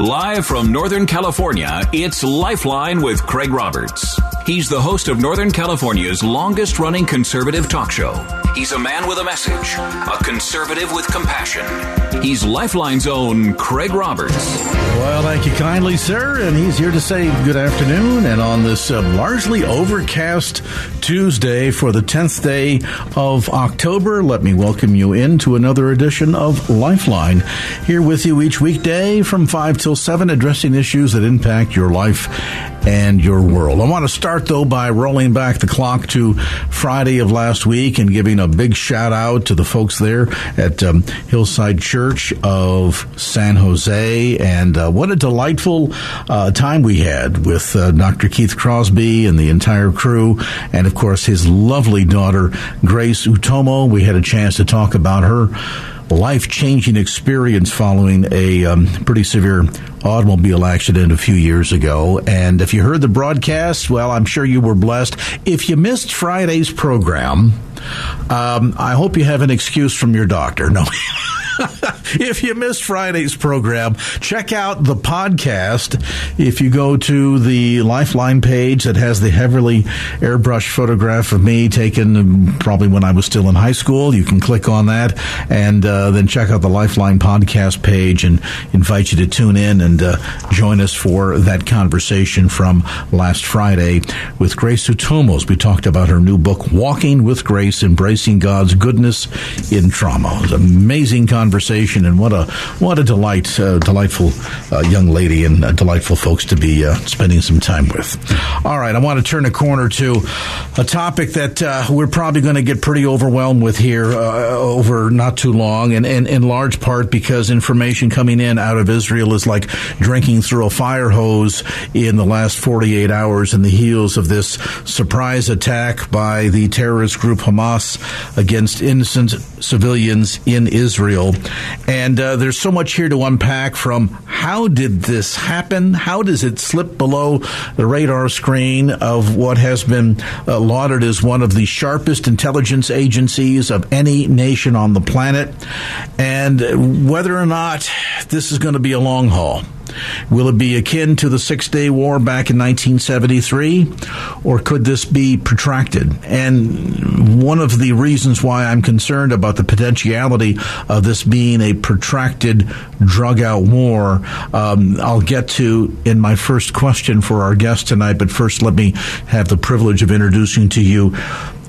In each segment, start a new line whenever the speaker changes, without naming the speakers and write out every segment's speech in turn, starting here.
Live from Northern California, it's Lifeline with Craig Roberts. He's the host of Northern California's longest running conservative talk show. He's a man with a message, a conservative with compassion. He's Lifeline's own Craig Roberts.
Well, thank you kindly, sir. And he's here to say good afternoon. And on this uh, largely overcast Tuesday for the 10th day of October, let me welcome you into another edition of Lifeline. Here with you each weekday from 5 till 7, addressing issues that impact your life and your world. I want to start, though, by rolling back the clock to Friday of last week and giving a big shout out to the folks there at um, Hillside Church of San Jose. And uh, what a delightful uh, time we had with uh, Dr. Keith Crosby and the entire crew, and of course, his lovely daughter, Grace Utomo. We had a chance to talk about her life changing experience following a um, pretty severe automobile accident a few years ago. And if you heard the broadcast, well, I'm sure you were blessed. If you missed Friday's program, um, I hope you have an excuse from your doctor. No. if you missed Friday's program, check out the podcast. If you go to the Lifeline page that has the heavily airbrushed photograph of me taken probably when I was still in high school, you can click on that and uh, then check out the Lifeline podcast page and invite you to tune in and uh, join us for that conversation from last Friday with Grace Utomos. We talked about her new book, Walking with Grace, Embracing God's Goodness in Trauma. It was an amazing conversation and what a what a delight, uh, delightful uh, young lady and uh, delightful folks to be uh, spending some time with. All right, I want to turn a corner to a topic that uh, we're probably going to get pretty overwhelmed with here uh, over not too long, and in large part because information coming in out of Israel is like drinking through a fire hose in the last 48 hours in the heels of this surprise attack by the terrorist group Hamas against innocent civilians in Israel. And uh, there's so much here to unpack from how did this happen? How does it slip below the radar screen of what has been uh, lauded as one of the sharpest intelligence agencies of any nation on the planet? And whether or not this is going to be a long haul. Will it be akin to the Six Day War back in 1973, or could this be protracted? And one of the reasons why I'm concerned about the potentiality of this being a protracted, drug out war, um, I'll get to in my first question for our guest tonight. But first, let me have the privilege of introducing to you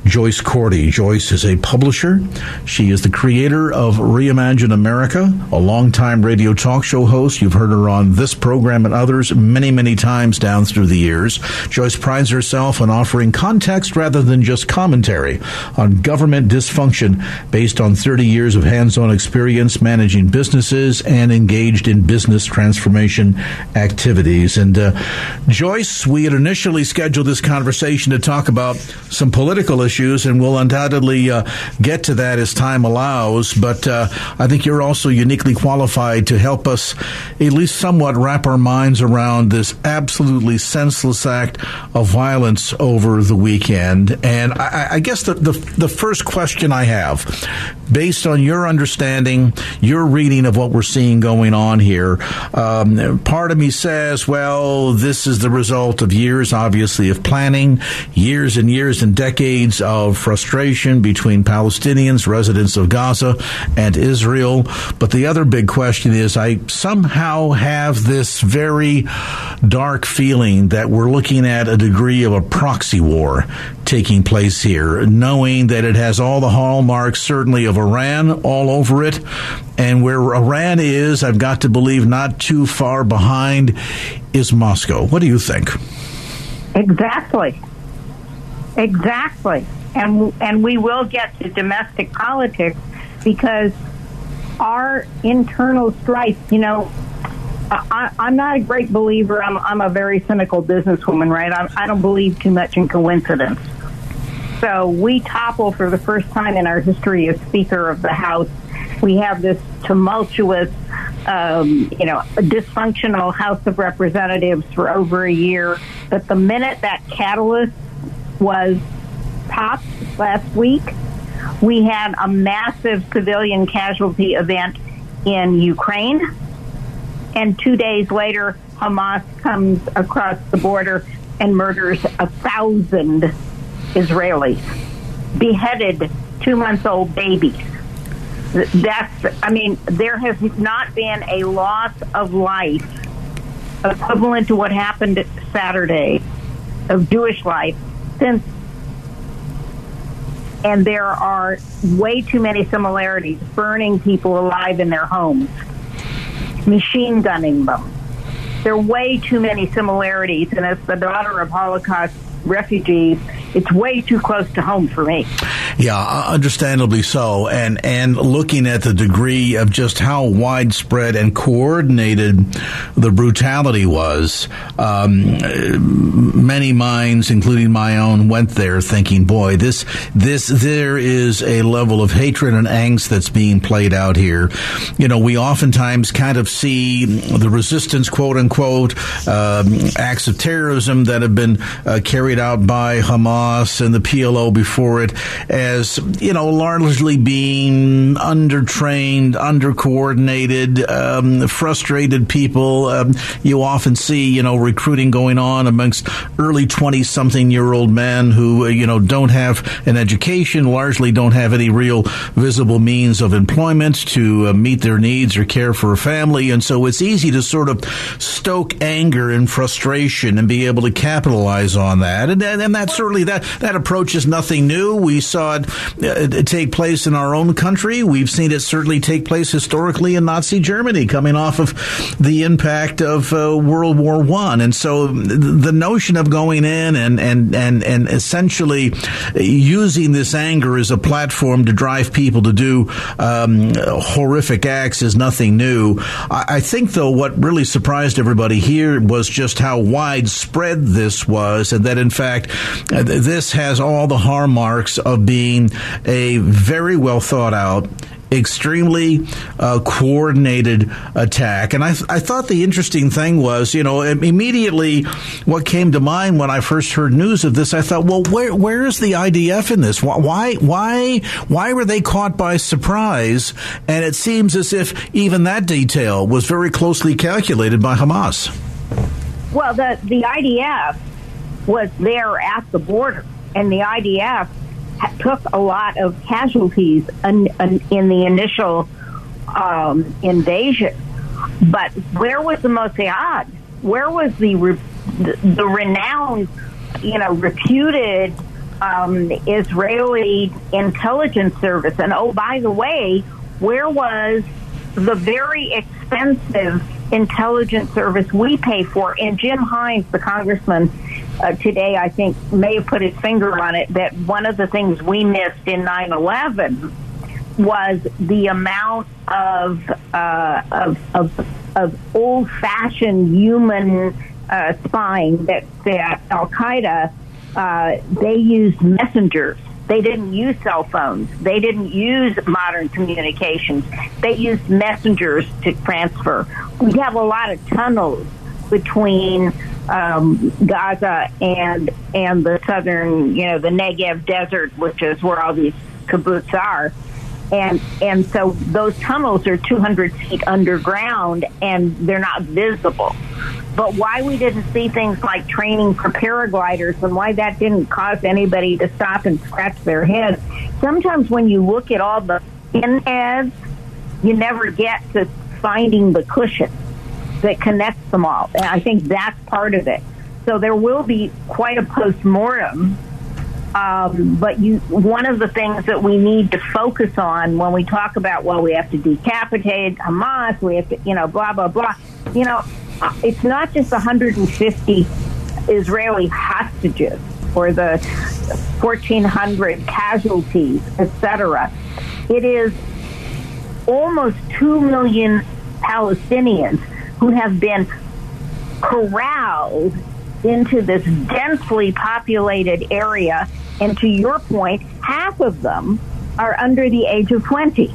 Joyce Cordi. Joyce is a publisher. She is the creator of Reimagine America, a longtime radio talk show host. You've heard her on this program and others many, many times down through the years. Joyce prides herself on offering context rather than just commentary on government dysfunction based on 30 years of hands-on experience managing businesses and engaged in business transformation activities. And uh, Joyce, we had initially scheduled this conversation to talk about some political issues issues, and we'll undoubtedly uh, get to that as time allows. But uh, I think you're also uniquely qualified to help us at least somewhat wrap our minds around this absolutely senseless act of violence over the weekend. And I, I guess the, the, the first question I have, based on your understanding, your reading of what we're seeing going on here, um, part of me says, well, this is the result of years, obviously, of planning, years and years and decades of frustration between Palestinians, residents of Gaza, and Israel. But the other big question is I somehow have this very dark feeling that we're looking at a degree of a proxy war taking place here, knowing that it has all the hallmarks, certainly, of Iran all over it. And where Iran is, I've got to believe not too far behind, is Moscow. What do you think?
Exactly. Exactly. And and we will get to domestic politics because our internal strife, you know, I, am not a great believer. I'm, I'm a very cynical businesswoman, right? I, I don't believe too much in coincidence. So we topple for the first time in our history as Speaker of the House. We have this tumultuous, um, you know, dysfunctional House of Representatives for over a year. But the minute that catalyst was popped last week, we had a massive civilian casualty event in Ukraine. And two days later, Hamas comes across the border and murders a thousand Israelis, beheaded two month old babies. That's, I mean, there has not been a loss of life equivalent to what happened Saturday of Jewish life And there are way too many similarities burning people alive in their homes, machine gunning them. There are way too many similarities. And as the daughter of Holocaust refugees, it's way too close to home for me.
Yeah, uh, understandably so. And and looking at the degree of just how widespread and coordinated the brutality was, um, many minds, including my own, went there thinking, "Boy, this this there is a level of hatred and angst that's being played out here." You know, we oftentimes kind of see the resistance, quote unquote, um, acts of terrorism that have been uh, carried out by Hamas and the PLO before it as, you know, largely being undertrained, undercoordinated, um, frustrated people. Um, you often see, you know, recruiting going on amongst early 20 something year old men who, uh, you know, don't have an education, largely don't have any real visible means of employment to uh, meet their needs or care for a family. And so it's easy to sort of stoke anger and frustration and be able to capitalize on that. And, and, and that certainly, that, that approach is nothing new. We saw it uh, take place in our own country. We've seen it certainly take place historically in Nazi Germany, coming off of the impact of uh, World War One. And so the notion of going in and, and, and, and essentially using this anger as a platform to drive people to do um, horrific acts is nothing new. I, I think, though, what really surprised everybody here was just how widespread this was, and that in fact, uh, this has all the hallmarks of being a very well thought out extremely uh, coordinated attack. And I, th- I thought the interesting thing was, you know, immediately what came to mind when I first heard news of this, I thought, well, where where is the IDF in this? Why why why were they caught by surprise? And it seems as if even that detail was very closely calculated by Hamas.
Well, the the IDF was there at the border, and the IDF took a lot of casualties in, in the initial um, invasion. But where was the Mossad? Where was the the, the renowned, you know, reputed um, Israeli intelligence service? And oh, by the way, where was the very expensive intelligence service we pay for? And Jim Himes, the congressman, uh, today, I think, may have put his finger on it that one of the things we missed in 9 11 was the amount of, uh, of, of, of old fashioned human uh, spying that, that Al Qaeda uh, they used messengers. They didn't use cell phones. They didn't use modern communications. They used messengers to transfer. We have a lot of tunnels between um, Gaza and and the southern, you know, the Negev desert, which is where all these kibbutz are. And and so those tunnels are 200 feet underground and they're not visible. But why we didn't see things like training for paragliders and why that didn't cause anybody to stop and scratch their heads. Sometimes when you look at all the in ads, you never get to finding the cushion that connects them all. And I think that's part of it. So there will be quite a post mortem. Um, but you, one of the things that we need to focus on when we talk about, well, we have to decapitate Hamas, we have to, you know, blah, blah, blah. You know, it's not just 150 Israeli hostages or the 1,400 casualties, etc. It is almost 2 million Palestinians who have been corralled into this densely populated area. And to your point, half of them are under the age of 20.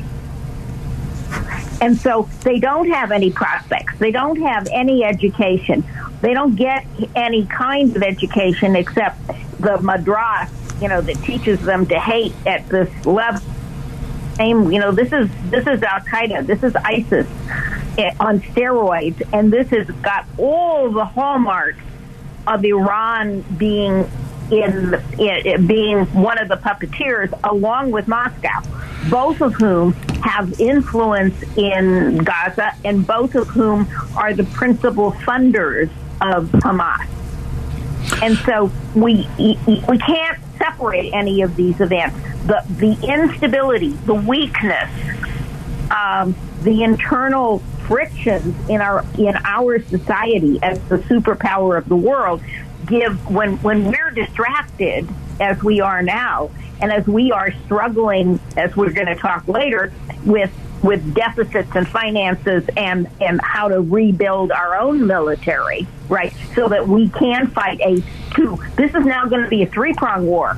And so they don't have any prospects. They don't have any education. They don't get any kind of education except the madras, you know, that teaches them to hate at this level. Same, you know, this is this is Al Qaeda. This is ISIS. on steroids, and this has got all the hallmarks of Iran being in, in being one of the puppeteers, along with Moscow, both of whom have influence in Gaza, and both of whom are the principal funders of Hamas. And so we we can't separate any of these events. The the instability, the weakness, um, the internal frictions in our in our society as the superpower of the world give when when we're distracted as we are now and as we are struggling as we're going to talk later with with deficits and finances and and how to rebuild our own military right? So that we can fight a two this is now going to be a three prong war.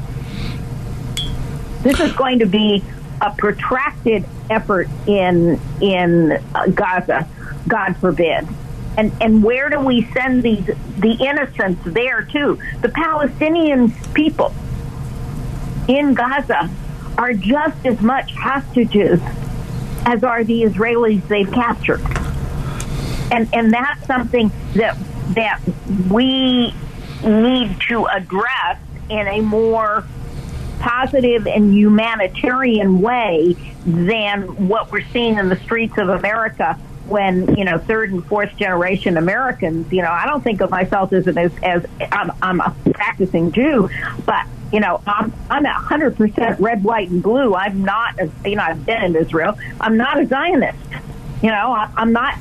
This is going to be a protracted effort in in uh, Gaza god forbid and and where do we send these the innocents there too? The Palestinian people in Gaza are just as much hostages as are the Israelis they've captured. And and that's something that that we need to address in a more positive and humanitarian way than what we're seeing in the streets of America when you know third and fourth generation Americans, you know, I don't think of myself as an, as, as I'm, I'm a practicing Jew, but you know, I'm I'm a hundred percent red, white, and blue. I'm not, a, you know, I've been in Israel. I'm not a Zionist. You know, I, I'm not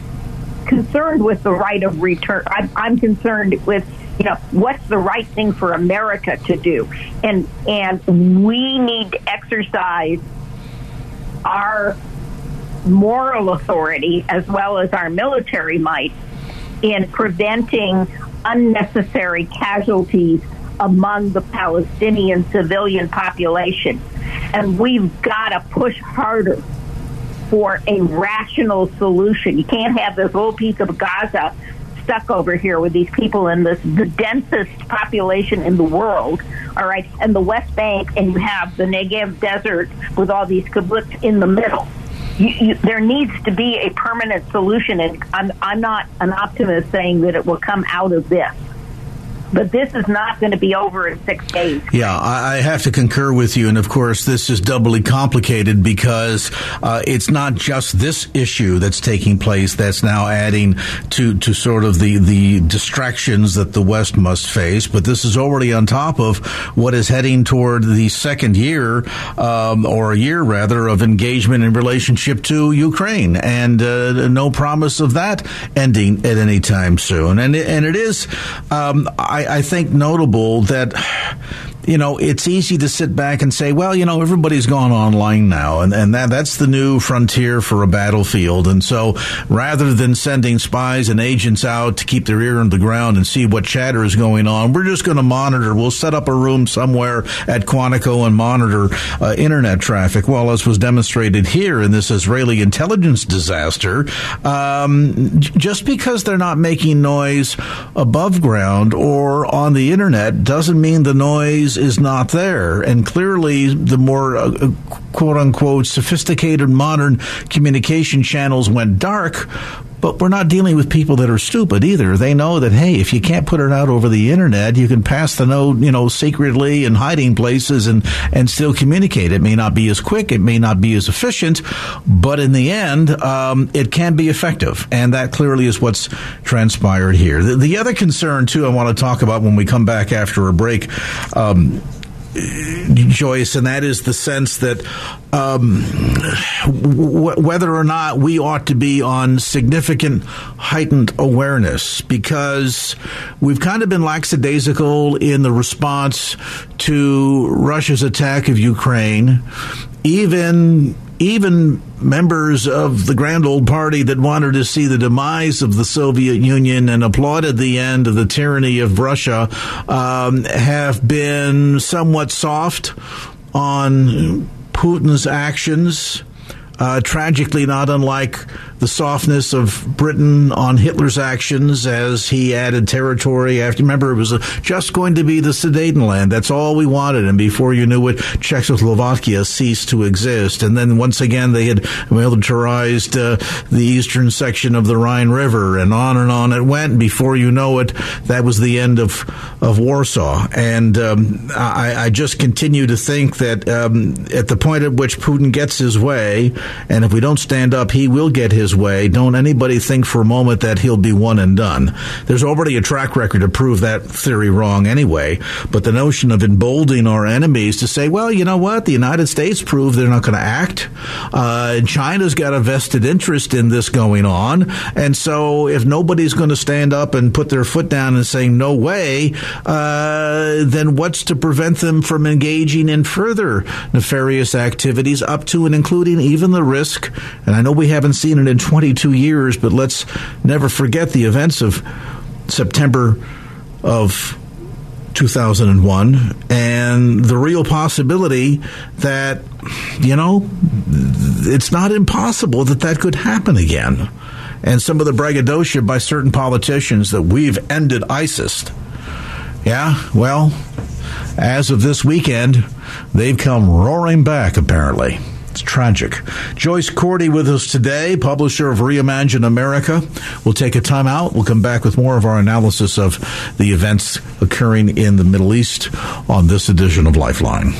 concerned with the right of return. I'm, I'm concerned with you know what's the right thing for America to do, and and we need to exercise our moral authority as well as our military might in preventing unnecessary casualties among the Palestinian civilian population. And we've got to push harder for a rational solution. You can't have this little piece of Gaza stuck over here with these people in this the densest population in the world, all right, and the West Bank, and you have the Negev desert with all these kibbutz in the middle. You, you, there needs to be a permanent solution, and I'm, I'm not an optimist saying that it will come out of this but this is not going to be over in six days.
Yeah, I have to concur with you. And of course, this is doubly complicated because uh, it's not just this issue that's taking place that's now adding to, to sort of the, the distractions that the West must face, but this is already on top of what is heading toward the second year, um, or a year rather, of engagement in relationship to Ukraine. And uh, no promise of that ending at any time soon. And, and it is, um, I, I think notable that you know, it's easy to sit back and say, well, you know, everybody's gone online now, and, and that, that's the new frontier for a battlefield. And so rather than sending spies and agents out to keep their ear on the ground and see what chatter is going on, we're just going to monitor. We'll set up a room somewhere at Quantico and monitor uh, internet traffic. Well, as was demonstrated here in this Israeli intelligence disaster, um, just because they're not making noise above ground or on the internet doesn't mean the noise is not there. And clearly, the more uh, uh, quote unquote sophisticated modern communication channels went dark, but we're not dealing with people that are stupid either. They know that hey, if you can't put it out over the internet, you can pass the note, you know, secretly in hiding places and and still communicate. It may not be as quick, it may not be as efficient, but in the end, um, it can be effective, and that clearly is what's transpired here. The, the, other concern too, I want to talk about when we come back after a break. Um, Joyce, and that is the sense that um, w- whether or not we ought to be on significant heightened awareness because we've kind of been lackadaisical in the response to Russia's attack of Ukraine. Even even members of the grand old party that wanted to see the demise of the Soviet Union and applauded the end of the tyranny of Russia um, have been somewhat soft on Putin's actions uh, tragically not unlike the softness of Britain on Hitler's actions as he added territory after. Remember, it was a, just going to be the Sudetenland. That's all we wanted. And before you knew it, Czechoslovakia ceased to exist. And then once again, they had militarized uh, the eastern section of the Rhine River, and on and on it went. And before you know it, that was the end of of Warsaw. And um, I, I, just continue to think that um, at the point at which Putin gets his way, and if we don't stand up, he will get his way. Don't anybody think for a moment that he'll be one and done. There's already a track record to prove that theory wrong anyway. But the notion of emboldening our enemies to say, well, you know what? The United States proved they're not going to act. Uh, China's got a vested interest in this going on. And so if nobody's going to stand up and put their foot down and say, no way, uh, then what's to prevent them from engaging in further nefarious activities up to and including even the risk? And I know we haven't seen it in 22 years, but let's never forget the events of September of 2001 and the real possibility that, you know, it's not impossible that that could happen again. And some of the braggadocio by certain politicians that we've ended ISIS. Yeah, well, as of this weekend, they've come roaring back, apparently. It's tragic. Joyce Cordi with us today, publisher of Reimagine America. We'll take a time out. We'll come back with more of our analysis of the events occurring in the Middle East on this edition of Lifeline.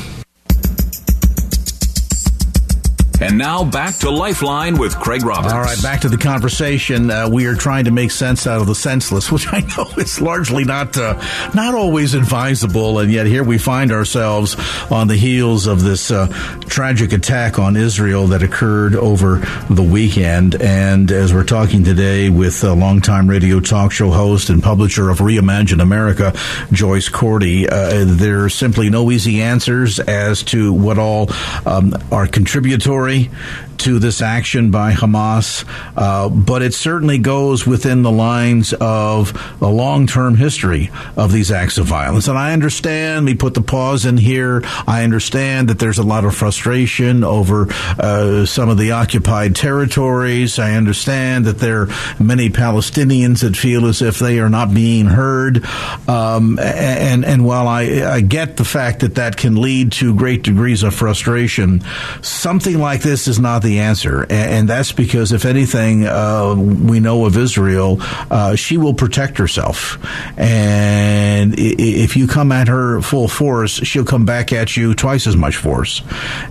And now back to Lifeline with Craig Roberts.
All right, back to the conversation. Uh, we are trying to make sense out of the senseless, which I know is largely not uh, not always advisable, and yet here we find ourselves on the heels of this uh, tragic attack on Israel that occurred over the weekend. And as we're talking today with a longtime radio talk show host and publisher of Reimagine America, Joyce Cordi, uh, there are simply no easy answers as to what all um, are contributory story to this action by Hamas, uh, but it certainly goes within the lines of a long term history of these acts of violence. And I understand, we put the pause in here, I understand that there's a lot of frustration over uh, some of the occupied territories. I understand that there are many Palestinians that feel as if they are not being heard. Um, and, and while I, I get the fact that that can lead to great degrees of frustration, something like this is not the the answer, and, that's because if anything uh, we know of Israel, uh, she will protect herself, and if you come at her full force, she'll come back at you twice as much force,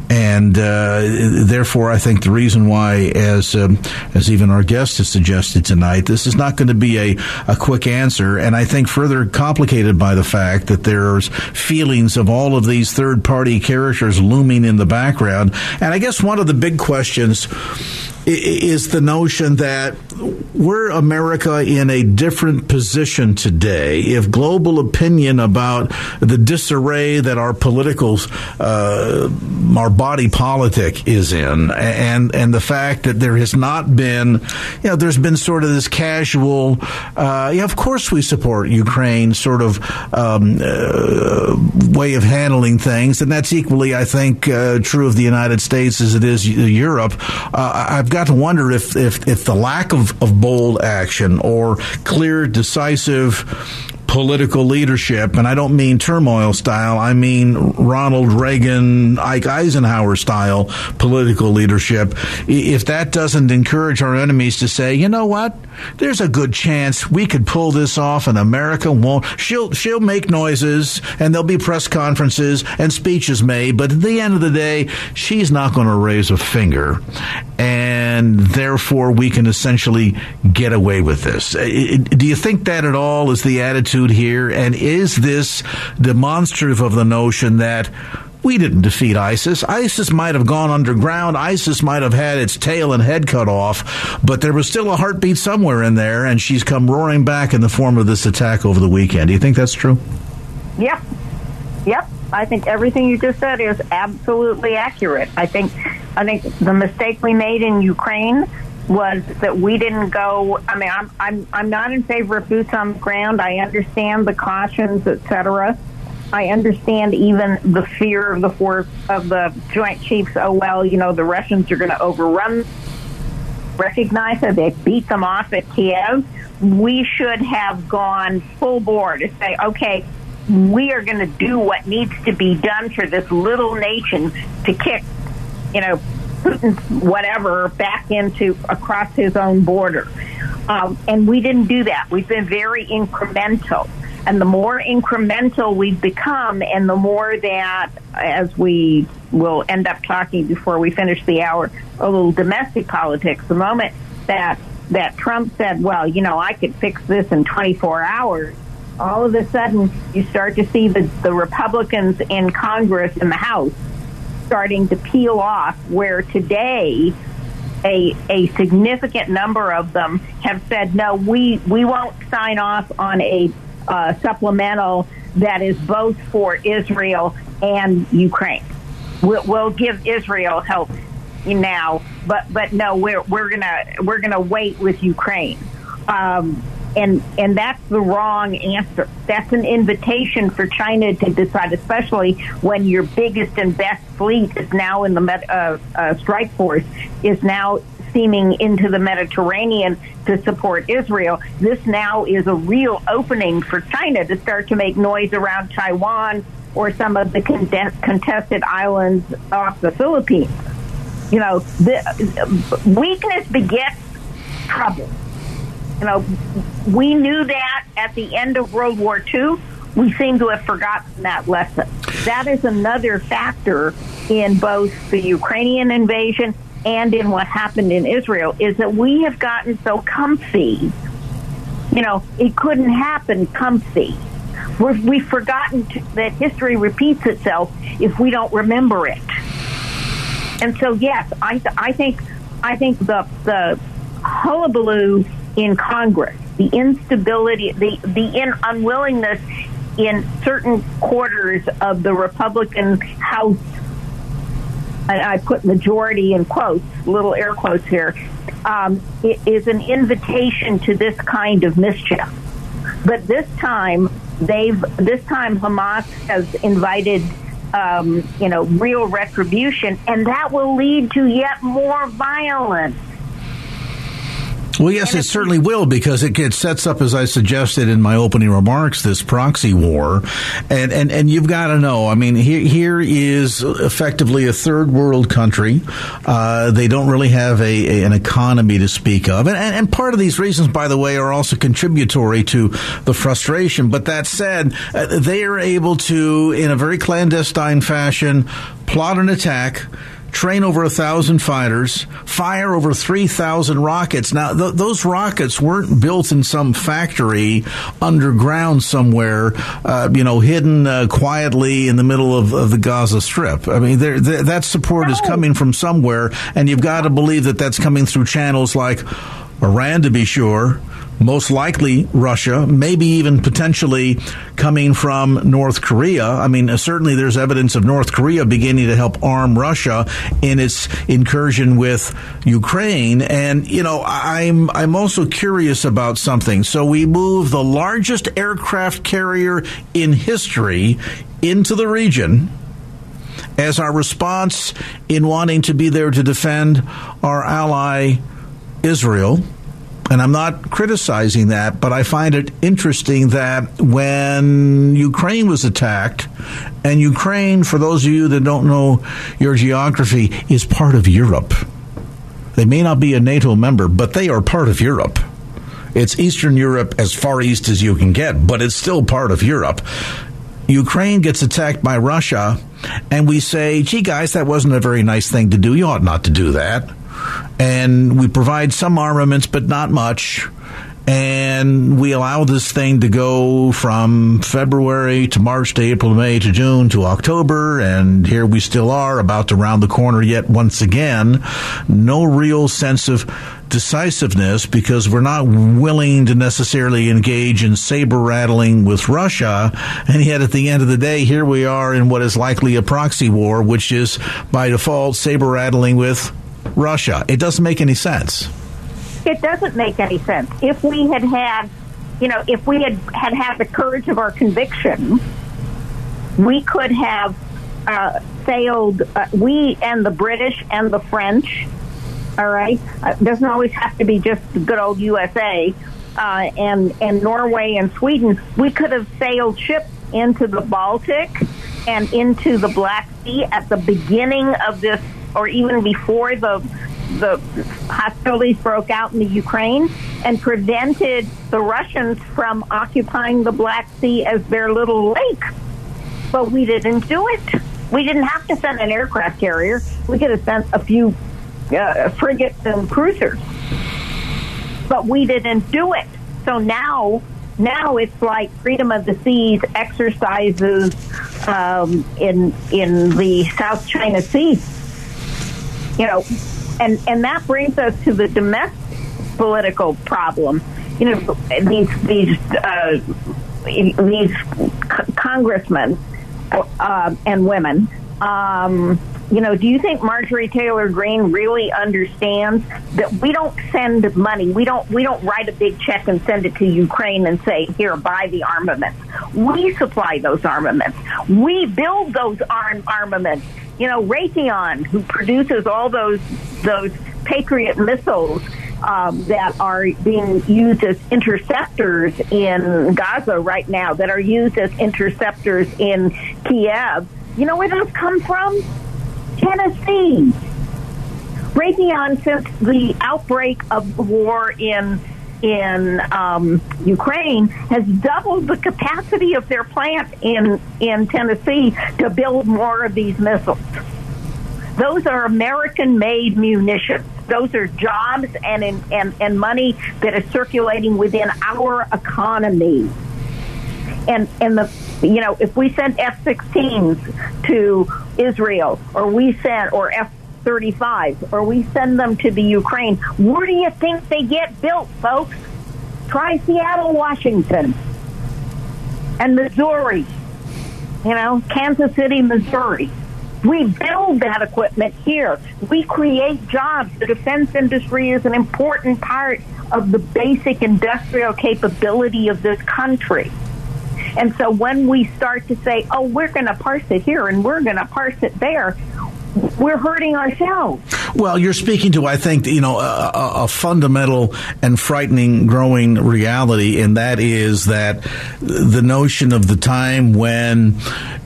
and uh, therefore, I think the reason why, as um, as even our guest has suggested tonight, this is not going to be a, a quick answer, and I think further complicated by the fact that there's feelings of all of these third party characters looming in the background, and I guess one of the big questions questions is the notion that we're America in a different position today. If global opinion about the disarray that our political, uh, our body politic is in, and and the fact that there has not been, you know, there's been sort of this casual, uh, yeah, of course we support Ukraine sort of um, uh, way of handling things, and that's equally, I think, uh, true of the United States as it is Europe. Uh, I've got got to wonder if, if, if the lack of, of bold action or clear, decisive political leadership, and I don't mean turmoil style, I mean Ronald Reagan, Ike Eisenhower style political leadership. If that doesn't encourage our enemies to say, you know what, there's a good chance we could pull this off and America won't. She'll, she'll make noises and there'll be press conferences and speeches made, but at the end of the day, she's not going to raise a finger. And therefore, we can essentially get away with this. Do you think that at all is the attitude? here? And is this demonstrative of the notion that we didn't defeat ISIS. ISIS might have gone underground. ISIS might have had its tail and head cut off, but there was still a heartbeat somewhere in there, and she's come roaring back in the form of this attack over the weekend. Do you think that's true?
Yep. Yep. I think everything you just said is absolutely accurate. I think I think the mistake we made in Ukraine was that we didn't go. I mean, I'm I'm I'm not in favor of boots on the ground. I understand the cautions, etc. I understand even the fear of the force of the Joint Chiefs. Oh well, you know the Russians are going to overrun. Recognize that they beat them off at Kiev. We should have gone full bore to say, okay, we are going to do what needs to be done for this little nation to kick, you know, Putin's whatever back into across his own border. Um, and we didn't do that. We've been very incremental. And the more incremental we've become, and the more that, as we will end up talking before we finish the hour, a little domestic politics, the moment that that Trump said, well, you know, I could fix this in 24 hours, all of a sudden you start to see the, the Republicans in Congress and the House starting to peel off, where today a, a significant number of them have said, no, we, we won't sign off on a uh, supplemental that is both for Israel and Ukraine. We'll, we'll give Israel help now, but but no, we're we're gonna we're gonna wait with Ukraine. Um, and and that's the wrong answer. That's an invitation for China to decide, especially when your biggest and best fleet is now in the uh, uh, strike force is now steaming into the Mediterranean to support Israel. This now is a real opening for China to start to make noise around Taiwan or some of the contested islands off the Philippines. You know, the weakness begets trouble. You know, we knew that at the end of World War II. We seem to have forgotten that lesson. That is another factor in both the Ukrainian invasion and in what happened in Israel is that we have gotten so comfy. You know, it couldn't happen comfy. we have forgotten that history repeats itself if we don't remember it. And so, yes, I, I think I think the the hullabaloo in Congress, the instability, the the in unwillingness in certain quarters of the Republican House, and I put majority in quotes, little air quotes here, um, it is an invitation to this kind of mischief. But this time, they've this time Hamas has invited. Um, you know, real retribution, and that will lead to yet more violence.
Well, yes, it certainly will because it sets up as I suggested in my opening remarks this proxy war, and and and you've got to know. I mean, here here is effectively a third world country. Uh, they don't really have a, a, an economy to speak of, and, and and part of these reasons, by the way, are also contributory to the frustration. But that said, uh, they are able to, in a very clandestine fashion, plot an attack train over a thousand fighters, fire over 3,000 rockets. Now, th- those rockets weren't built in some factory underground somewhere, uh, you know, hidden uh, quietly in the middle of, of, the Gaza Strip. I mean, that support is coming from somewhere, and you've got to believe that that's coming through channels like Iran, to be sure, most likely Russia, maybe even potentially coming from North Korea. I mean, uh, certainly there's evidence of North Korea beginning to help arm Russia in its incursion with Ukraine. And, you know, I'm, I'm also curious about something. So we move the largest aircraft carrier in history into the region as our response in wanting to be there to defend our ally Israel and I'm not criticizing that, but I find it interesting that when Ukraine was attacked, and Ukraine, for those of you that don't know your geography, is part of Europe. They may not be a NATO member, but they are part of Europe. It's Eastern Europe as far east as you can get, but it's still part of Europe. Ukraine gets attacked by Russia, and we say, gee, guys, that wasn't a very nice thing to do. You ought not to do that and we provide some armaments, but not much. And we allow this thing to go from February to March to April to May to June to October. And here we still are about to round the corner yet once again. No real sense of decisiveness because we're not willing to necessarily engage in saber rattling with Russia. And yet at the end of the day, here we are in what is likely a proxy war, which is by default saber rattling with Russia. It doesn't make any sense.
It doesn't make any sense. If we had had, you know, if we had had had the courage of our conviction we could have uh, sailed, uh, we and the British and the French, all right? Uh, doesn't always have to be just the good old USA. Uh, and and Norway and Sweden, we could have sailed ships into the Baltic and into the Black Sea at the beginning of this, or even before the the hostilities broke out in the Ukraine, and prevented the Russians from occupying the Black Sea as their little lake. But we didn't do it. We didn't have to send an aircraft carrier. We could have sent a few uh, frigates and cruisers. But we didn't do it. So now, now it's like freedom of the seas exercises um, in in the South China Sea. You know, and and that brings us to the domestic political problem. You know, these these uh, these c- congressmen uh, and women. Um, you know, do you think Marjorie Taylor Greene really understands that we don't send money, we don't we don't write a big check and send it to Ukraine and say, "Here, buy the armaments." We supply those armaments. We build those arm armaments. You know, Raytheon, who produces all those those Patriot missiles um, that are being used as interceptors in Gaza right now, that are used as interceptors in Kiev. You know where those come from? Tennessee. Raytheon, since the outbreak of war in in um, Ukraine, has doubled the capacity of their plant in in Tennessee to build more of these missiles. Those are American-made munitions. Those are jobs and and and money that is circulating within our economy. And and the you know if we send F-16s to Israel or we send or F 35 or we send them to the Ukraine, where do you think they get built, folks? Try Seattle, Washington, and Missouri. You know, Kansas City, Missouri. We build that equipment here. We create jobs. The defense industry is an important part of the basic industrial capability of this country. And so when we start to say, oh, we're going to parse it here and we're going to parse it there, we're hurting ourselves.
Well, you're speaking to, I think, you know, a, a, fundamental and frightening growing reality, and that is that the notion of the time when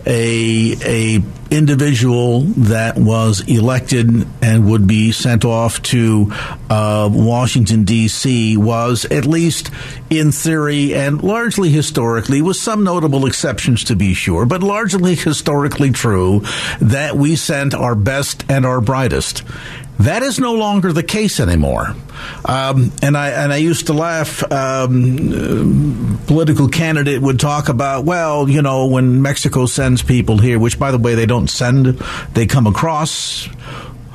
a a individual that was elected and would be sent off to uh, Washington D.C. was at least in theory and largely historically, with some notable exceptions to be sure, but largely historically true that we sent our best and our brightest. That is no longer the case anymore. Um, and I and I used to laugh. Um, political candidate would talk about, well, you know, when Mexico sends people here, which by the way they don't send, they come across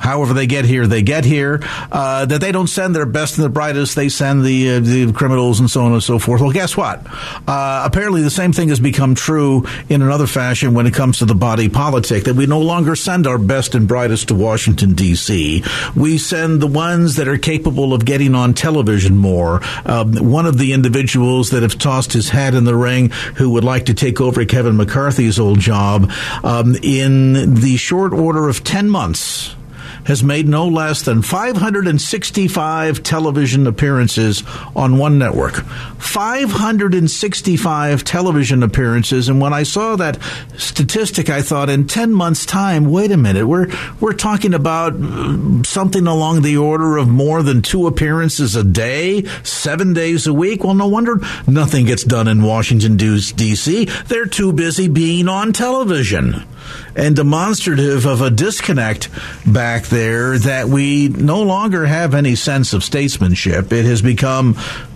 however they get here, they get here. Uh, that they don't send their best and the brightest, they send the uh, the criminals and so on and so forth. Well, guess what? Uh, apparently, the same thing has become true in another fashion when it comes to the body politic. That we no longer send our best and brightest to Washington D.C. We send the ones that are capable of getting on television more. Um, one of the individuals that have tossed his hat in the ring, who would like to take over Kevin McCarthy's old job, um, in the short order of ten months has made no less than 565 television appearances on one network. 565 television appearances. And when I saw that statistic, I thought in 10 months' time, wait a minute, we're, we're talking about uh, something along the order of more than two appearances a day, seven days a week. Well, no wonder nothing gets done in Washington, D.C. They're too busy being on television and demonstrative of a disconnect back there that we no longer have any sense of statesmanship. It has become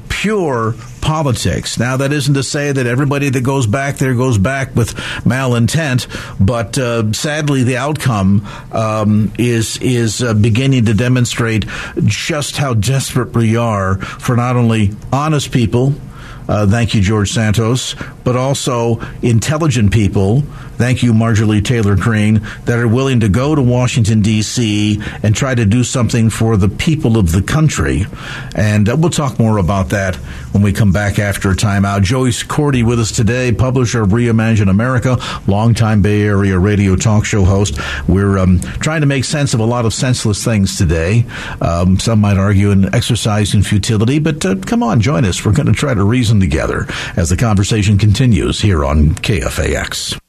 pure politics. Now, that isn't to say that everybody that goes back there goes back with malintent, but uh, sadly, the outcome um, is is uh, beginning to demonstrate just how desperate we are for not only honest people Uh, thank you, George Santos. But also intelligent people. Thank you, Marjorie Taylor Greene, that are willing to go to Washington, D.C. and try to do something for the people of the country. And uh, we'll talk more about that when we come back after a timeout. Joyce Cordi with us today, publisher of Reimagine America, longtime Bay Area radio talk show host. We're um, trying to make sense of a lot of senseless things today. Um, some might argue an exercise in futility, but uh, come on, join us. We're going to try to reason together as the conversation continues here on KFAX.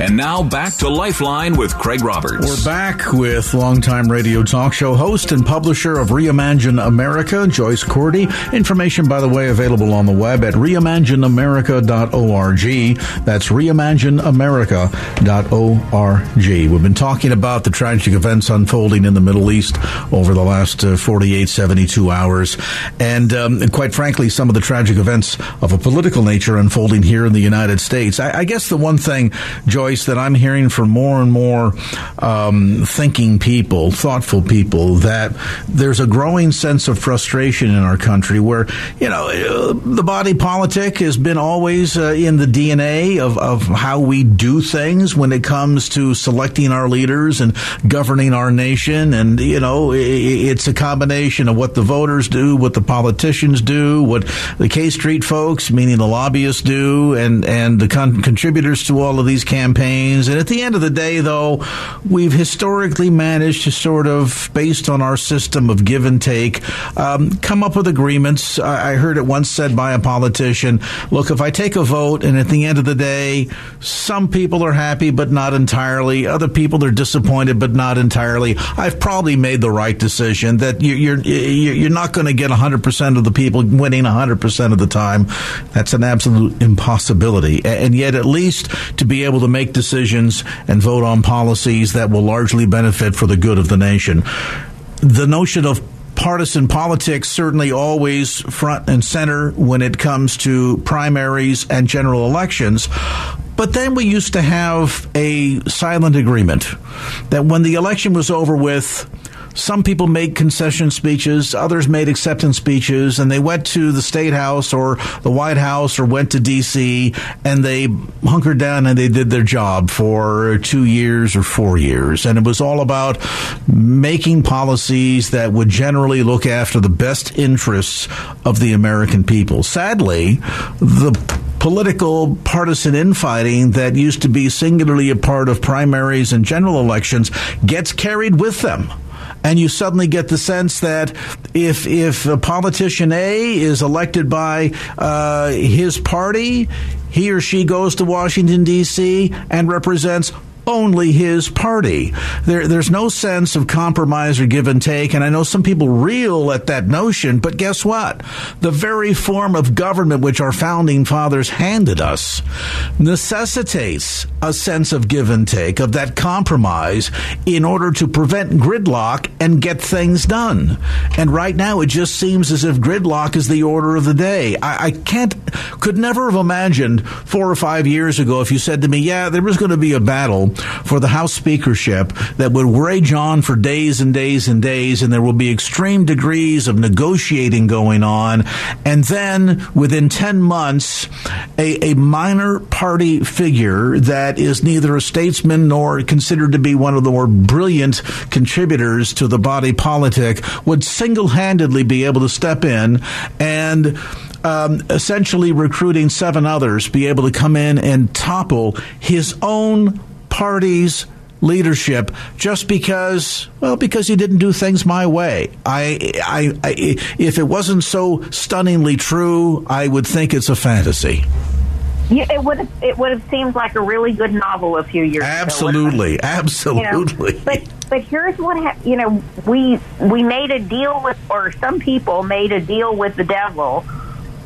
And now back to Lifeline with Craig Roberts.
We're back with longtime radio talk show host and publisher of Reimagine America, Joyce Cordi. Information, by the way, available on the web at reimagineamerica.org. That's reimagineamerica.org. We've been talking about the tragic events unfolding in the Middle East over the last uh, 48, 72 hours. And um, quite frankly, some of the tragic events of a political nature unfolding here in the United States. I, I guess the one thing, Joyce, voice that I'm hearing from more and more um, thinking people, thoughtful people, that there's a growing sense of frustration in our country where, you know, uh, the body politic has been always uh, in the DNA of, of how we do things when it comes to selecting our leaders and governing our nation. And, you know, it's a combination of what the voters do, what the politicians do, what the K Street folks, meaning the lobbyists do, and, and the con- contributors to all of these campaigns campaigns. And at the end of the day, though, we've historically managed to sort of, based on our system of give and take, um, come up with agreements. I, I heard it once said by a politician look, if I take a vote and at the end of the day, some people are happy, but not entirely. Other people are disappointed, but not entirely. I've probably made the right decision that you're, you're, you're not going to get 100% of the people winning 100% of the time. That's an absolute impossibility. And yet, at least to be able to make make decisions and vote on policies that will largely benefit for the good of the nation. The notion of partisan politics certainly always front and center when it comes to primaries and general elections. But then we used to have a silent agreement that when the election was over with, some people made concession speeches, others made acceptance speeches, and they went to the State House or the White House or went to D.C. and they hunkered down and they did their job for two years or four years. And it was all about making policies that would generally look after the best interests of the American people. Sadly, the political partisan infighting that used to be singularly a part of primaries and general elections gets carried with them and you suddenly get the sense that if if politician A is elected by uh, his party, he or she goes to Washington D.C. and represents only his party. There, there's no sense of compromise or give and take. And I know some people reel at that notion, but guess what? The very form of government which our founding fathers handed us necessitates a sense of give and take, of that compromise in order to prevent gridlock and get things done. And right now, it just seems as if gridlock is the order of the day. I, I can't, could never have imagined four or five years ago if you said to me, yeah, there was going to be a battle for the House speakership that would rage on for days and days and days, and there will be extreme degrees of negotiating going on. And then within 10 months, a, a minor party figure that is neither a statesman nor considered to be one of the more brilliant contributors to the body politic would single handedly be able to step in and um, essentially recruiting seven others be able to come in and topple his own party's leadership just because well because he didn't do things my way I, I, I if it wasn't so stunningly true i would think it's a fantasy
yeah, it would have it would have seemed like a really good novel a few years
absolutely,
ago.
Absolutely, absolutely.
You know, but but here's what ha- you know we we made a deal with or some people made a deal with the devil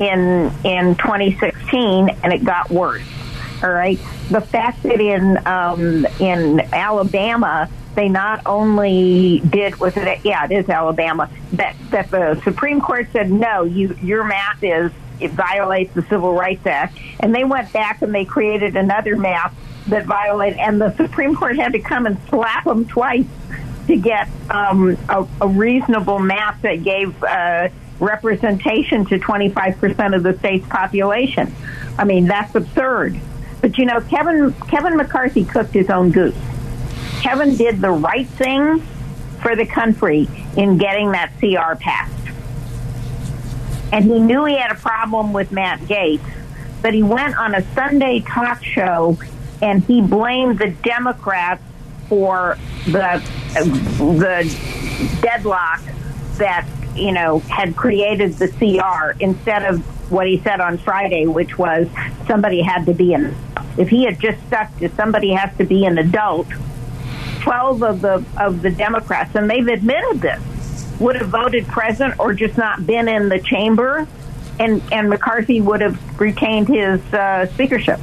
in in 2016 and it got worse. All right. The fact that in um, in Alabama they not only did was it yeah it is Alabama that that the Supreme Court said no you your map is it violates the Civil Rights Act and they went back and they created another map that violated and the Supreme Court had to come and slap them twice to get um, a, a reasonable map that gave uh, representation to 25% of the state's population. I mean, that's absurd. But you know, Kevin Kevin McCarthy cooked his own goose. Kevin did the right thing for the country in getting that CR passed. And he knew he had a problem with Matt Gaetz, but he went on a Sunday talk show and he blamed the Democrats for the uh, the deadlock that you know had created the CR instead of what he said on Friday, which was somebody had to be an. If he had just stuck to somebody has to be an adult, twelve of the of the Democrats, and they've admitted this, would have voted present or just not been in the chamber, and and McCarthy would have retained his uh, speakership.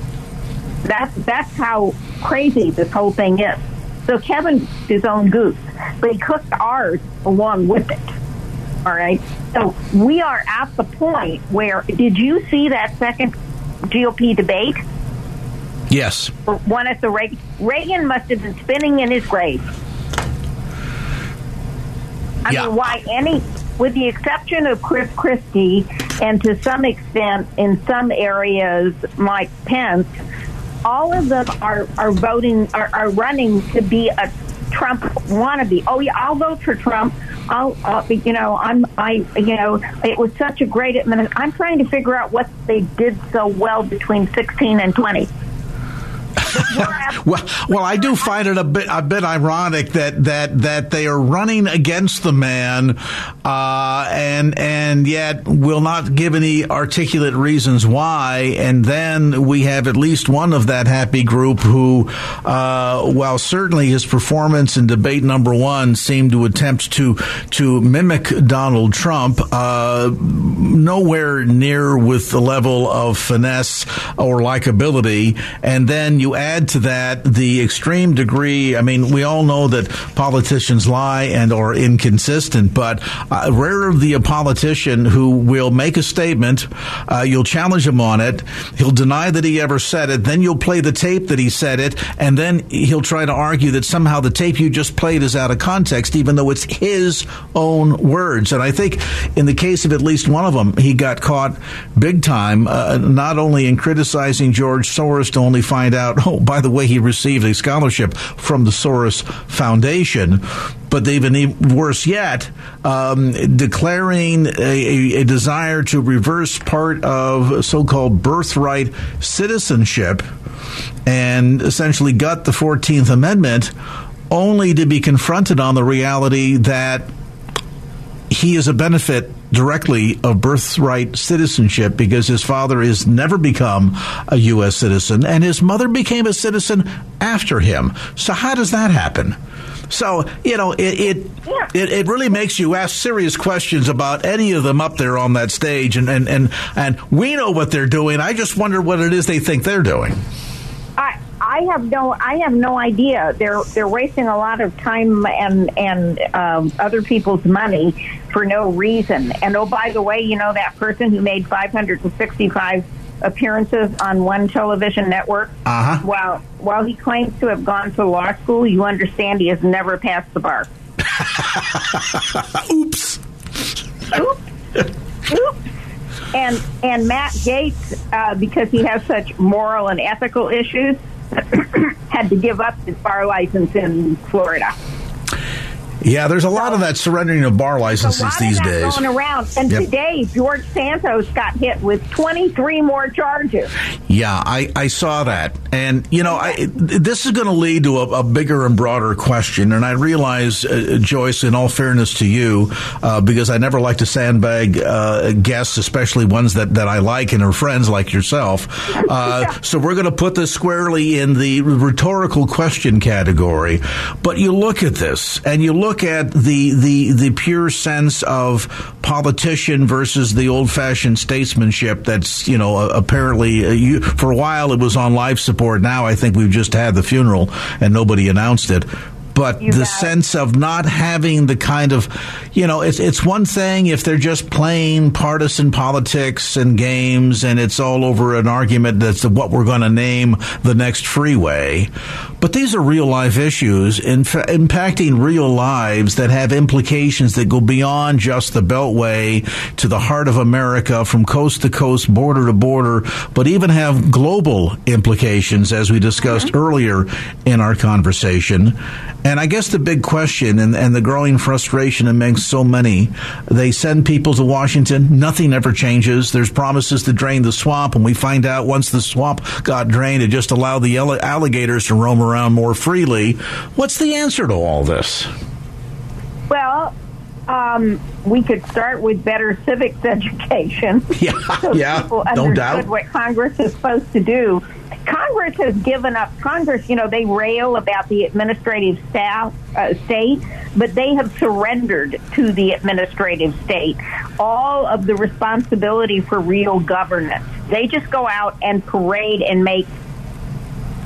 That's that's how crazy this whole thing is. So Kevin his own goose, but he cooked ours along with it. All right. So we are at the point where did you see that second GOP debate?
Yes.
One at the Reagan. Reagan must have been spinning in his grave. I yeah. mean, why any, with the exception of Chris Christie and to some extent in some areas Mike Pence, all of them are, are voting, are, are running to be a Trump wannabe. Oh yeah, I'll vote for Trump. I'll, uh, you know, I'm, I, you know, it was such a great. I'm trying to figure out what they did so well between 16 and 20.
well, well, I do find it a bit a bit ironic that that that they are running against the man, uh, and and yet will not give any articulate reasons why. And then we have at least one of that happy group who, uh, while certainly his performance in debate number one seemed to attempt to to mimic Donald Trump, uh, nowhere near with the level of finesse or likability. And then you add to that the extreme degree. I mean, we all know that politicians lie and are inconsistent, but uh, rare the politician who will make a statement, uh, you'll challenge him on it, he'll deny that he ever said it, then you'll play the tape that he said it, and then he'll try to argue that somehow the tape you just played is out of context, even though it's his own words. And I think in the case of at least one of them, he got caught big time, uh, not only in criticizing George Soros to only find out, oh, by the way, he received a scholarship from the Soros Foundation. But even worse yet, um, declaring a, a desire to reverse part of so called birthright citizenship and essentially gut the 14th Amendment, only to be confronted on the reality that he is a benefit directly of birthright citizenship because his father has never become a U.S. citizen and his mother became a citizen after him. So, how does that happen? So you know it it, it it really makes you ask serious questions about any of them up there on that stage, and and and and we know what they're doing. I just wonder what it is they think they're doing.
I have no I have no idea. They're they're wasting a lot of time and and um, other people's money for no reason. And oh, by the way, you know that person who made 565 appearances on one television network.
Uh-huh.
While while he claims to have gone to law school, you understand he has never passed the bar.
Oops.
Oops. Oops. And and Matt Gaetz, uh, because he has such moral and ethical issues, had to give up his bar license in Florida.
Yeah, there's a lot of that surrendering of bar licenses these days.
Going around, and yep. today George Santos got hit with 23 more charges.
Yeah, I, I saw that, and you know, I, this is going to lead to a, a, bigger and broader question. And I realize, uh, Joyce, in all fairness to you, uh, because I never like to sandbag uh, guests, especially ones that, that I like and are friends like yourself. Uh, so we're going to put this squarely in the rhetorical question category. But you look at this, and you look look at the the the pure sense of politician versus the old fashioned statesmanship that's you know apparently uh, you, for a while it was on life support. Now I think we've just had the funeral and nobody announced it. but
You
the
it.
sense of not having the kind of, you know, it's it's one thing if they're just playing partisan politics and games, and it's all over an argument that's what we're going to name the next freeway. But these are real life issues in fa- impacting real lives that have implications that go beyond just the Beltway to the heart of America from coast to coast, border to border, but even have global implications, as we discussed mm-hmm. earlier in our conversation. And I guess the big question and, and the growing frustration amongst so many, they send people to Washington, nothing ever changes. There's promises to drain the swamp, and we find out once the swamp got drained, it just allowed the alligators to roam around more freely. What's the answer to all this?
Well, um, we could start with better civics education.
Yeah,
so
yeah,
people
no
understood
doubt.
what Congress is supposed to do. Congress has given up. Congress, you know, they rail about the administrative staff uh, state, but they have surrendered to the administrative state all of the responsibility for real governance. They just go out and parade and make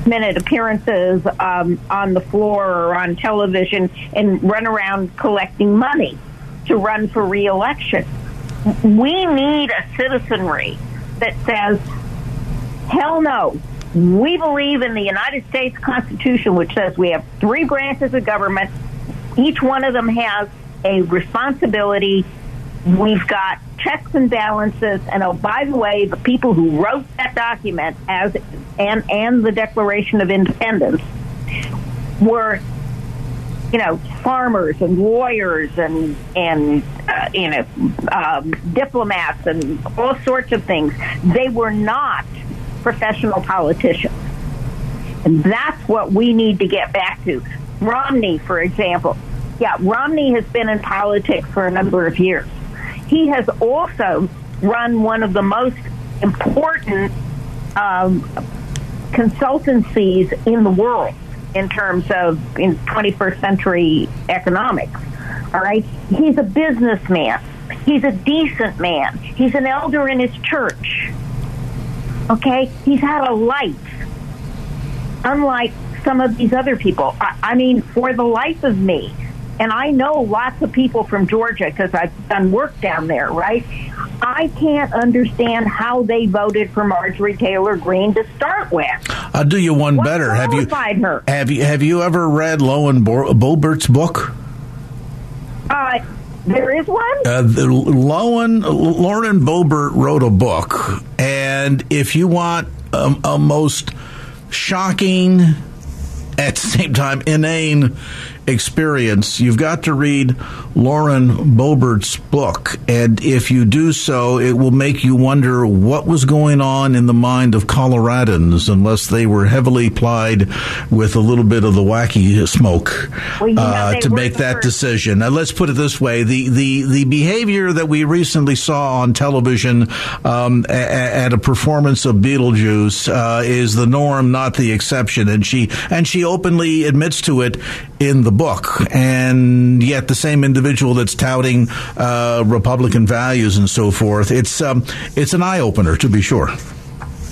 minute appearances um, on the floor or on television and run around collecting money to run for reelection. We need a citizenry that says, hell no. We believe in the United States Constitution, which says we have three branches of government. Each one of them has a responsibility. We've got checks and balances. And oh, by the way, the people who wrote that document as and and the Declaration of Independence were, you know, farmers and lawyers and and uh, you know um, diplomats and all sorts of things. They were not professional politicians. And that's what we need to get back to. Romney, for example. Yeah, Romney has been in politics for a number of years. He has also run one of the most important um, consultancies in the world in terms of in 21st century economics. All right, he's a businessman. He's a decent man. He's an elder in his church. Okay, he's had a life, unlike some of these other people. I, I mean, for the life of me, and I know lots of people from Georgia because I've done work down there, right? I can't understand how they voted for Marjorie Taylor Greene to start with.
I'll do you one
What
better. Have you
her?
have you have you ever read Lowen Bo- Boebert's book?
Uh, there is one.
Uh, the Lowen Lauren Boebert wrote a book, and if you want a, a most shocking, at the same time inane experience, you've got to read Lauren Boebert's book, and if you do so, it will make you wonder what was going on in the mind of Coloradans, unless they were heavily plied with a little bit of the wacky smoke
Well, you know,
uh, to make that
first-
decision. Now, let's put it this way: the the the behavior that we recently saw on television um, at a performance of Beetlejuice uh, is the norm, not the exception, and she and she openly admits to it in the book. And yet, the same individual that's touting uh, Republican values and so forth, it's um, it's an eye opener to be sure.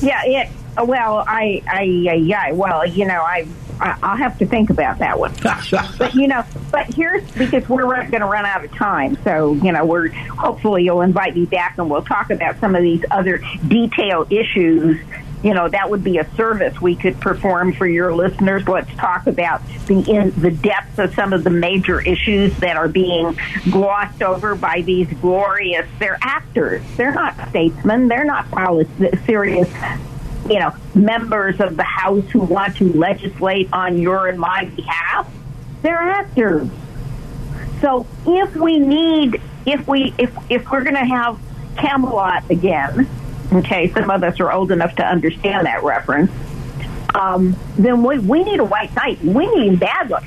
Yeah, it. Well, I, I, yeah. Well, you know, I, I, I'll have to think about that one. but you know, but here's because we're going to run out of time. So you know, we're hopefully you'll invite me back and we'll talk about some of these other detail issues. You know, that would be a service we could perform for your listeners. Let's talk about the in the depth of some of the major issues that are being glossed over by these glorious. They're actors. They're not statesmen. They're not serious you know, members of the House who want to legislate on your and my behalf. They're actors. So if we need, if we, if if we're going to have Camelot again, okay, some of us are old enough to understand that reference. Um, then we we need a white knight. We need badly.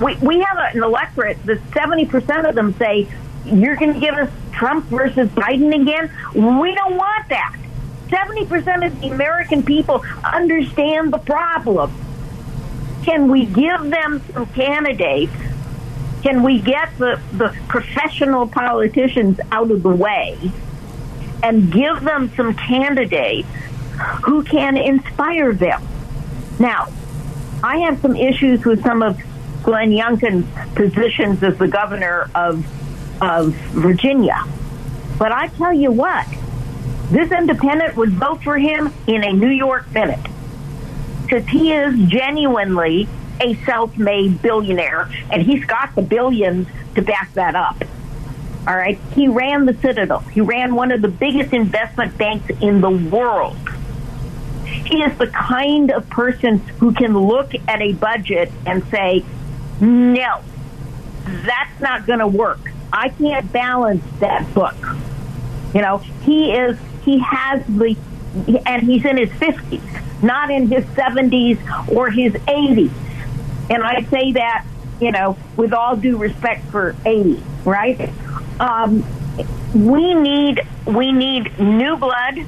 We we have an electorate that seventy percent of them say you're going to give us Trump versus Biden again. We don't want that. 70% of the American people understand the problem. Can we give them some candidates? Can we get the, the professional politicians out of the way and give them some candidates who can inspire them? Now, I have some issues with some of Glenn Youngkin's positions as the governor of of Virginia. But I tell you what, this independent would vote for him in a New York minute because he is genuinely a self-made billionaire, and he's got the billions to back that up. All right, he ran the Citadel. He ran one of the biggest investment banks in the world. He is the kind of person who can look at a budget and say, no, that's not going to work. I can't balance that book. You know, he is, he has the, and he's in his 50s, not in his 70s or his 80s. And I say that, you know, with all due respect for 80, right? Um, we need, we need new blood.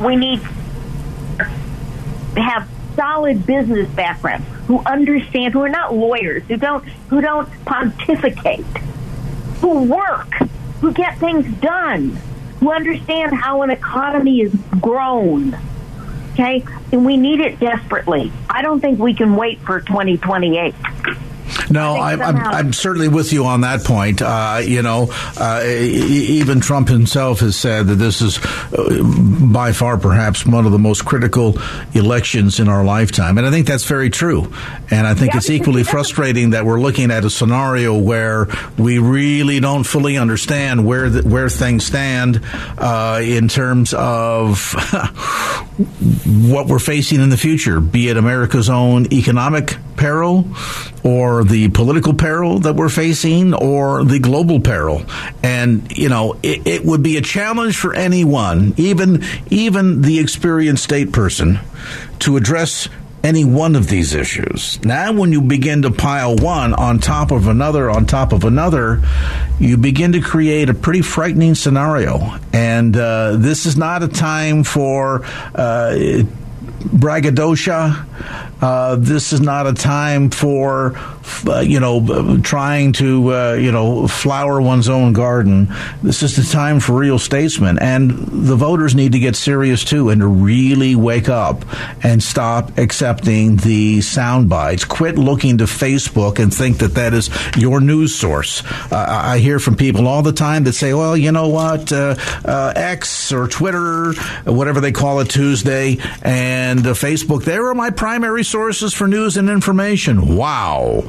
We need have solid business backgrounds who understand, who are not lawyers, who don't, who don't pontificate, who work, who get things done, who understand how an economy is grown. Okay? And we need it desperately. I don't think we can wait for 2028.
No, I am I'm, I'm certainly with you on that point. Uh, you know, uh, even Trump himself has said that this is uh, by far perhaps one of the most critical elections in our lifetime. And I think that's very true. And I think yeah, it's equally frustrating that we're looking at a scenario where we really don't fully understand where the, where things stand uh, in terms of what we're facing in the future, be it America's own economic peril or the political peril that we're facing or the global peril. And, you know, it, it would be a challenge for anyone, even, even the experienced state person, to address any one of these issues. Now, when you begin to pile one on top of another on top of another, you begin to create a pretty frightening scenario. And uh, this is not a time for uh, braggadocio. Uh, this is not a time for, uh, you know, trying to, uh, you know, flower one's own garden. This is the time for real statesmen. And the voters need to get serious too and to really wake up and stop accepting the sound bites. Quit looking to Facebook and think that that is your news source. Uh, I hear from people all the time that say, well, you know what, uh, uh, X or Twitter, whatever they call it Tuesday, and Facebook, they are my primary sources for news and information. Wow.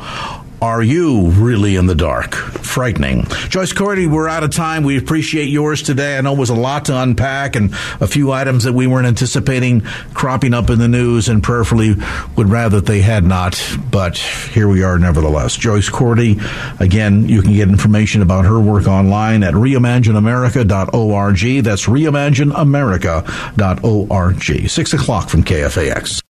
Are you really in the dark? Frightening. Joyce Cordi, we're out of time. We appreciate yours today. I know it was a lot to unpack and a few items that we weren't anticipating cropping up in the news and prayerfully would rather they had not. But here we are nevertheless. Joyce Cordi, again, you can get information about her work online at reimagineamerica.org. That's reimagineamerica.org. Six o'clock from KFAX.